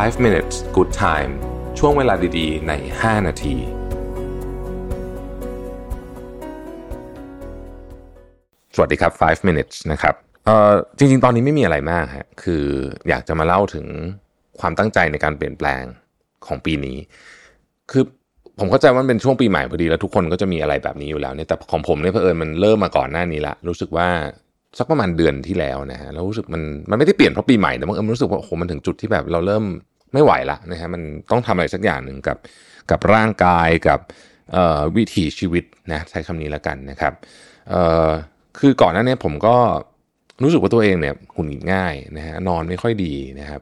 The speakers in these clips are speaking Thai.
5 minutes good time ช่วงเวลาดีๆ ใน 5 นาที สวัสดีครับ 5 minutes นะครับเอ่อจริงๆ ตอนนี้ไม่มีอะไรมากฮะ คืออยากจะมาเล่าถึงความตั้งใจในการเปลี่ยนแปลงของปีนี้ คือผมเข้าใจว่ามันเป็นช่วงปีใหม่พอดีแล้วทุกคนก็จะมีอะไรแบบนี้อยู่แล้วเนี่ยแต่ของผมเนี่ยเผอิญมันเริ่มมาก่อนหน้านี้ละ รู้สึกว่า สักประมาณเดือนที่แล้วนะฮะแล้วรู้สึกมันมันไม่ได้เปลี่ยนเพราะปีใหม่แต่บาเอิญมันรู้สึกว่าโอ้โหมันถึงจุดที่แบบเราเริ่มไม่ไหวละนะฮะมันต้องทำอะไรสักอย่างหนึ่งกับกับร่างกายกับวิถีชีวิตนะใช้คำนี้แล้วกันนะครับคือก่อนหน้านี้ผมก็รู้สึกว่าตัวเองเนี่ยหงุดหงิดง่ายนะฮะนอนไม่ค่อยดีนะครับ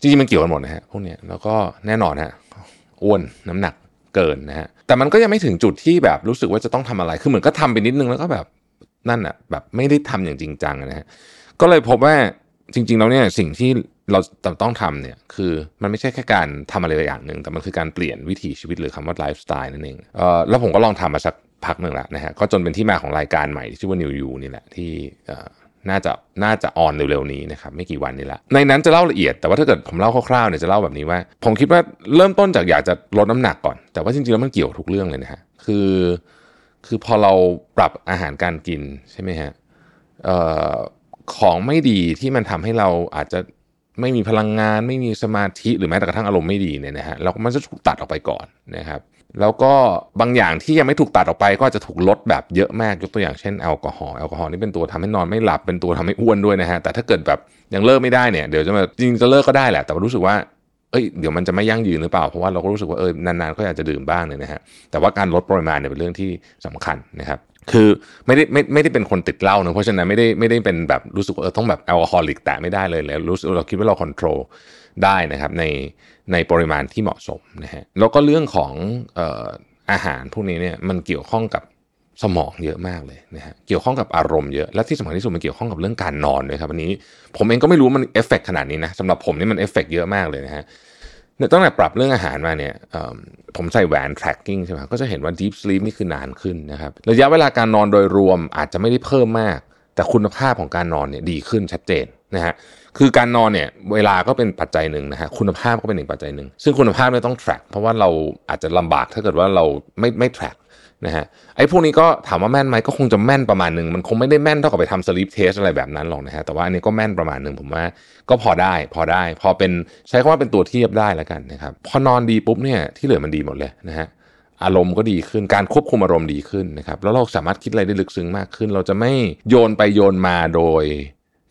จริงๆมันเกี่ยวกันหมดนะฮะพวกเนี้ยแล้วก็แน่นอนฮะอ้วนน้ำหนักเกินนะฮะแต่มันก็ยังไม่ถึงจุดที่แบบรู้สึกว่าจะต้องทำอะไรคือเหมือนก็ทำไปนิดนึงแล้วก็แบบ นั่นอะแบบไม่ได้ทำอย่างจริงจังนะฮะก็เลยพบว่าจริงๆแล้วเนี่ยสิ่งที่เราต้องทำเนี่ยคือมันไม่ใช่แค่การทำอะไรอย่างหนึ่งแต่มันคือการเปลี่ยนวิถีชีวิตหรือคำว่าไลฟ์สไตล์นั่นเองเออแล้วผมก็ลองทำมาสักพักหนึ่งแล้วนะฮะก็จนเป็นที่มาของรายการใหม่ที่ชื่อว่า New You นี่แหละที่น่าจะน่าจะออนเร็วๆนี้นะครับไม่กี่วันนี้ละในนั้นจะเล่าละเอียดแต่ว่าถ้าเกิดผมเล่าคร่าวๆเนี่ยจะเล่าแบบนี้ว่า ผมคิดว่าเริ่มต้นจากอยากจะลดน้ำหนักก่อน แต่ว่าจริงๆแล้วมันเกี่ยวทุกเรื่องเลยนะฮะคือ คือพอเราปรับอาหารการกินใช่ไหมฮะออของไม่ดีที่มันทำให้เราอาจจะไม่มีพลังงาน ไม่มีสมาธิหรือแม้แต่กระทั่งอารมณ์ไม่ดีเนี่ยนะฮะเรามันจะถูกตัดออกไปก่อนนะครับ แล้วก็บางอย่างที่ยังไม่ถูกตัดออกไป ก็จะถูกลดแบบเยอะมากยกตัวอย่างเช่นแอลกอฮอล์แอลกอฮอล์นี่เป็นตัวทำให้นอนไม่หลับเป็นตัวทำให้อ้วนด้วยนะฮะแต่ถ้าเกิดแบบยังเลิกไม่ได้เนี่ยเดี๋ยวจะมาจริงจะเลิกก็ได้แหละแต่รู้สึกว่า เอ้ยเดี๋ยวมันจะไม่ยั่งยืนหรือเปล่า เพราะว่าเราก็รู้สึกว่าเออนานๆก็อยากจะดื่มบ้างเนี่ยนะฮะแต่ว่าการลดปริมาณเนี่ยเป็นเรื่องที่สำคัญนะครับคือไม่ได้ไม่ไม่ได้เป็นคนติดเหล้านะเพราะฉะนั้นไม่ได้ไม่ได้เป็นแบบรู้สึกว่าเออต้องแบบแอลกอฮอลิกแต่ไม่ได้เลยแล้วรู้สึกเราคิดว่าเราควบคุมได้นะครับในในปริมาณที่เหมาะสมนะฮะแล้วก็เรื่องของเอ่ออาหารพวกนี้เนี่ยมันเกี่ยวข้องกับ สมองเยอะมากเลยนะฮะเกี่ยวข้องกับอารมณ์เยอะและที่สำคัญที่สุดมันเกี่ยวข้องกับเรื่องการนอนด้วยครับวันนี้ผมเองก็ไม่รู้มันเอฟเฟกขนาดนี้นะสำหรับผมนี่มันเอฟเฟกเยอะมากเลยนะฮะตั้งแต่ปรับเรื่องอาหารมาเนี่ยผมใส่แหวน tracking ใช่ไหมก็จะเห็นว่า deep sleep นี่คือนานขึ้นนะครับระยะเวลาการนอนโดยรวมอาจจะไม่ได้เพิ่มมาก แต่คุณภาพของการนอนเนี่ยดีขึ้นชัดเจนนะฮะคือการนอนเนี่ยเวลาก็เป็นปัจจัยหนึ่งนะฮะคุณภาพก็เป็นหนึ่งปัจจัยหนึ่งซึ่งคุณภาพไม่ต้อง track เพราะว่าเราอาจจะลำบากถ้าเกิดว่าเราไม่ไม่ track นะฮะไอ้พวกนี้ก็ถามว่าแม่นไหมก็คงจะแม่นประมาณหนึ่งมันคงไม่ได้แม่นเท่ากับไปทำ sleep test อะไรแบบนั้นหรอกนะฮะแต่ว่าอันนี้ก็แม่นประมาณหนึ่งผมว่าก็พอได้ พอได้ พอเป็นใช้คำว่าเป็นตัวเทียบได้แล้วกันนะครับพอนอนดีปุ๊บเนี่ยที่เหลือมันดีหมดเลยนะฮะอารมณ์ก็ดีขึ้นการควบคุมอารมณ์ดีขึ้นนะครับแล้วเราสามารถคิดอะไรได้ลึกซึ้งมากขึ้น เราจะไม่โยนไปโยนมาโดย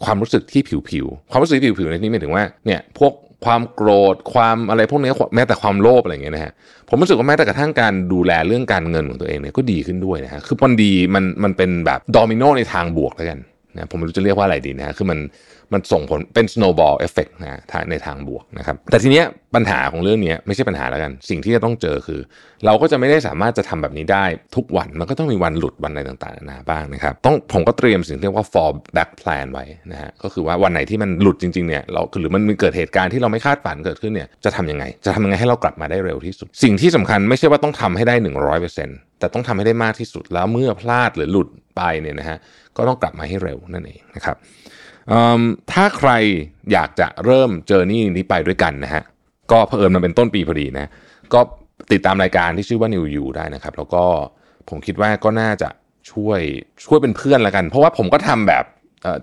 ความรู้สึกที่ผิวๆ ความรู้สึกผิวๆในที่นี้หมายถึงว่าเนี่ยพวก ความโกรธความอะไรพวกนี้แม้แต่ความโลภอะไรอย่างเงี้ยนะฮะผมรู้สึกว่าแม้แต่กระทั่งการดูแลเรื่องการเงินของตัวเองเนี่ยก็ดีขึ้นด้วยนะฮะคือมันดีมันมันเป็นแบบโดมิโนในทางบวกแล้วกันนะผมไม่รู้จะเรียกว่าอะไรดีนะฮะคือมันมันส่งผลเป็น snowball effect นะในทางบวกนะครับ แต่ทีเนี้ยปัญหาของเรื่องนี้ไม่ใช่ปัญหาแล้วกัน สิ่งที่จะต้องเจอคือ เราก็จะไม่ได้สามารถจะทำแบบนี้ได้ทุกวันมันก็ต้องมีวันหลุดวันอะไรต่างๆนานาบ้างนะครับต้องผมก็เตรียมสิ่งที่เรียกว่า fall back plan ไว้นะฮะก็คือว่าวันไหนที่มันหลุดจริงๆเนี่ยเราหรือมันมีเกิดเหตุการณ์ที่เราไม่คาดฝันเกิดขึ้นเนี่ยจะทำยังไง จะทำยังไงให้เรากลับมาได้เร็วที่สุด สิ่งที่สำคัญไม่ใช่ว่าต้องทำให้ได้ 100%แต่ต้องทำให้ได้มากที่สุดแล้วเมื่อพลาดหรือหลุดไปเนี่ยนะฮะก็ต้องกลับมาให้เร็วนั่นเองนะครับ ถ้าใครอยากจะเริ่มเจอนี่นี้ไปด้วยกันนะฮะก็เผอิญมันเป็นต้นปีพอดีนะก็ติดตามรายการที่ชื่อว่า New You ได้นะครับ แล้วก็ผมคิดว่าก็น่าจะช่วยช่วยเป็นเพื่อนละกัน เพราะว่าผมก็ทำแบบ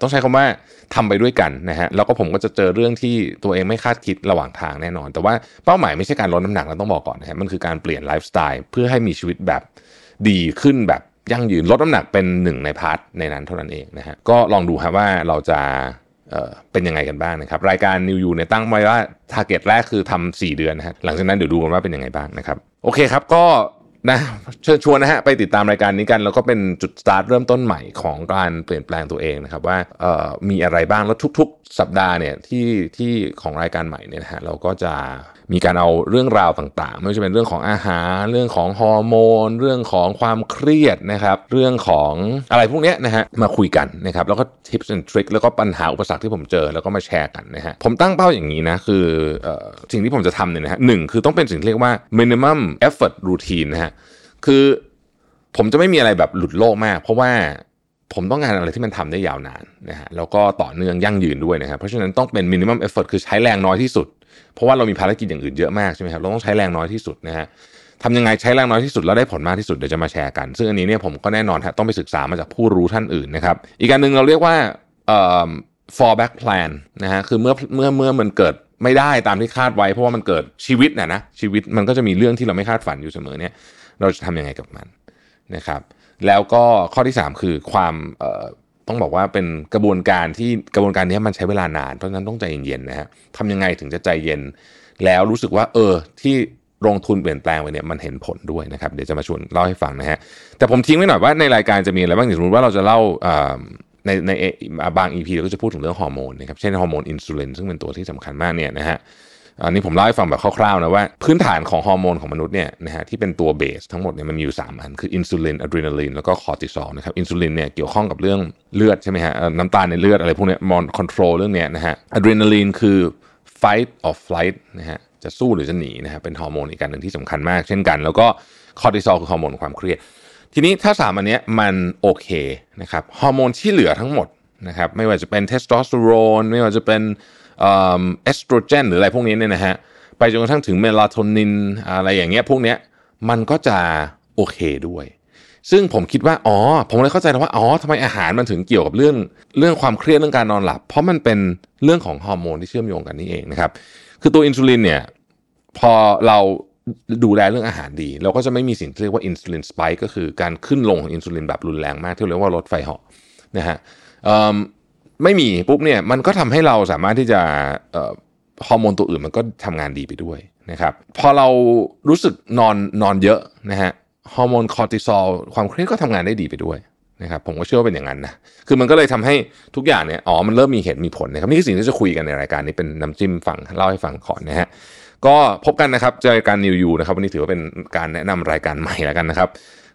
ต้องใช้คำว่าทำไปด้วยกันนะฮะแล้วก็ผมก็จะเจอเรื่องที่ตัวเองไม่คาดคิดระหว่างทางแน่นอน แต่ว่าเป้าหมายไม่ใช่การลดน้ำหนักเราต้องบอกก่อนนะฮะมันคือการเปลี่ยนไลฟ์สไตล์เพื่อให้มีชีวิตแบบดีขึ้นแบบ ยั่งยืนลดน้ำหนักเป็นหนึ่งใน part ในนั้นเท่านั้นเองนะฮะก็ลองดูครับว่าเราจะเป็นยังไงกันบ้างนะครับ รายการ New You เนี่ยตั้งไว้ว่า target แรกคือทำ4เดือนนะฮะหลังจากนั้นเดี๋ยวดูกันว่าเป็นยังไงบ้างนะครับ โอเคครับก็นะเชิญชวนนะฮะไปติดตามรายการนี้กัน แล้วก็เป็นจุดสตาร์ทเริ่มต้นใหม่ของการเปลี่ยนแปลงตัวเองนะครับ ว่ามีอะไรบ้างแล้วทุก ๆ สัปดาห์เนี่ยที่ที่ของรายการใหม่เนี่ยนะฮะเราก็จะมีการเอาเรื่องราวต่างๆ ไม่ว่าจะเป็นเรื่องของอาหาร เรื่องของฮอร์โมน เรื่องของความเครียดนะครับ เรื่องของอะไรพวกนี้นะฮะ มาคุยกันนะครับ แล้วก็ทิปส์และทริคแล้วก็ปัญหาอุปสรรคที่ผมเจอ แล้วก็มาแชร์กันนะฮะ ผมตั้งเป้าอย่างนี้นะ คืออสิ่งที่ผมจะทำเนี่ยนะฮะหนึ่งคือต้องเป็นสิ่งที่เรียกว่า minimum effort routine นะฮะ คือผมจะไม่มีอะไรแบบหลุดโลกมาก เพราะว่าผมต้องการอะไรที่มันทำได้ยาวนานนะฮะแล้วก็ต่อเนื่องยั่งยืนด้วยนะครับเพราะฉะนั้นต้องเป็น minimum effort คือใช้แรงน้อยที่สุด เพราะว่าเรามีภารกิจอย่างอื่นเยอะมากใช่ไหมครับเราต้องใช้แรงน้อยที่สุดนะฮะทำยังไงใช้แรงน้อยที่สุดแล้วได้ผลมากที่สุดเดี๋ยวจะมาแชร์กัน ซึ่งอันนี้เนี่ยผมก็แน่นอนฮะต้องไปศึกษามาจากผู้รู้ท่านอื่นนะครับอีกการหนึ่งเราเรียกว่าเอ่อ fallback plan นะฮะคือเมื่อเมื่อเมื่อมันเกิดไม่ได้ตามที่คาดไว้ เพราะว่ามันเกิดชีวิตนะนะชีวิตมันก็จะมีเรื่องที่เราไม่คาดฝันอยู่เสมอเนี่ยเราจะทำยังไงกับมันนะครับแล้วก็ข้อที่ 3 คือความ ต้องบอกว่าเป็นกระบวนการที่กระบวนการนี้มันใช้เวลานานเพราะฉะนั้นต้องใจเย็นๆนะฮะทำยังไงถึงจะใจเย็น แล้วรู้สึกว่า เออ ที่ลงทุนเปลี่ยนแปลงไปเนี่ยมันเห็นผลด้วยนะครับ เดี๋ยวจะมาชวนเล่าให้ฟังนะฮะแต่ผมทิ้งไว้หน่อยว่าในรายการจะมีอะไรบ้างสมมติว่าเราจะเล่าในในบาง EP เราก็จะพูดถึงเรื่องฮอร์โมนนะครับเช่นฮอร์โมนอินซูลินซึ่งเป็นตัวที่สำคัญมากเนี่ยนะฮะ อันนี้ผมเล่าให้ฟังแบบคร่าวๆนะว่าพื้นฐานของฮอร์โมนของมนุษย์เนี่ยนะฮะที่เป็นตัว base ทั้งหมดเนี่ยมันมีอยู่ 3 อัน คืออินซูลินอะดรีนาลีนแล้วก็คอร์ติซอลนะครับอินซูลินเนี่ยเกี่ยวข้องกับเรื่องเลือดใช่ไหมฮะน้ำตาลในเลือดอะไรพวกนี้มัน control เรื่องเนี้ยนะฮะอะดรีนาลีนคือ fight or flight นะฮะจะสู้หรือจะหนีนะฮะเป็นฮอร์โมนอีกการหนึ่งที่สำคัญมาก เช่นกัน แล้วก็คอร์ติซอลคือฮอร์โมนความเครียดทีนี้ถ้าสามอันนี้มันโอเคนะครับฮอร์โมนที่เหลือทั้งหมดนะครับไม่ว่าจะเป็นเทสโทสเตอโรนไม่ว่าจะเป็น เอสโตรเจนหรืออะไรพวกนี้เนี่ยนะฮะไปจนกระทั่งถึงเมลาโทนินอะไรอย่างเงี้ยพวกเนี้ยมันก็จะโอเคด้วย ซึ่งผมคิดว่าอ๋อผมเลยเข้าใจแล้วว่าอ๋อทำไมอาหารมันถึงเกี่ยวกับเรื่องเรื่องความเครียดเรื่องการนอนหลับ เพราะมันเป็นเรื่องของฮอร์โมนที่เชื่อมโยงกันนี่เองนะครับคือตัวอินซูลินเนี่ยพอเราดูแลเรื่องอาหารดี เราก็จะไม่มีสิ่งที่เรียกว่าอินซูลิน spike ก็คือการขึ้นลงของอินซูลินแบบรุนแรงมากที่เรียกว่ารถไฟเหาะนะฮะ ไม่มีปุ๊บเนี่ยมันก็ทำให้เราสามารถที่จะฮอร์โมนตัวอื่นมันก็ทำงานดีไปด้วยนะครับพอเรารู้สึกนอนนอนเยอะนะฮะฮอร์โมนคอร์ติซอลความเครียดก็ทำงานได้ดีไปด้วยนะครับผมก็เชื่อว่าเป็นอย่างนั้นนะคือมันก็เลยทำให้ทุกอย่างเนี่ยอ๋อมันเริ่มมีเหตุมีผลนะครับนี่คือสิ่งที่จะคุยกันในรายการนี้เป็นน้ำจิ้มฟังเล่าให้ฟังก่อนนะฮะก็พบกันนะครับเจอการนิวยูนะครับวันนี้ถือว่าเป็นการแนะนำรายการใหม่แล้วกันนะครับ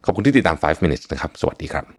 ขอบคุณที่ติดตาม 5 minutes นะครับ สวัสดีครับ